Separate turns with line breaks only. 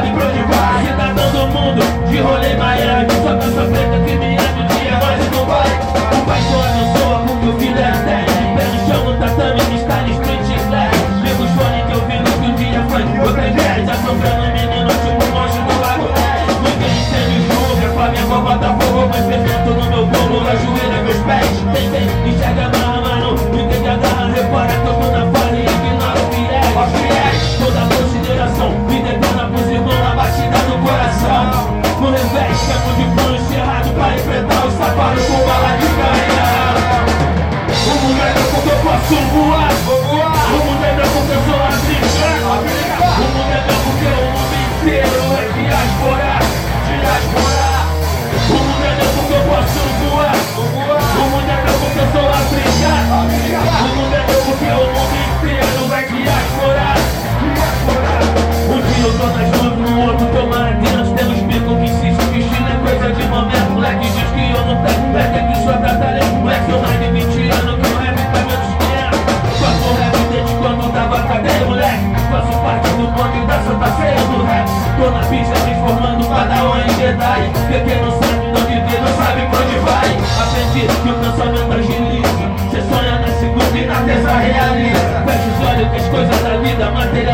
Miami pro de baixo Cidadão do mundo, de rolê Miami Só dança preta que me ama o dia, mas não vai. O pai sou não sou, porque o filho é sério Pé no chão, no tatame, freestyle, street slash Ligo o fone que eu vi no que um dia foi. Outra vez, assombrando o menino tipo monstro do lago. Ninguém entende o jogo, é pra minha Flamengo, Botafogo Mas fermento no meu bolo, ajoelha meus pés. Tem, tem, enxerga mais Tratando de punho encerrado pra enfrentar os sapatos com bala de canhão Tô na pista transformando padawan em Jedi Pequeno sangue não vive, não sabe pra onde vai. Aprendi que o pensamento agiliza Cê sonha na segunda e na terça realiza. Fecha os olhos que as coisas da vida material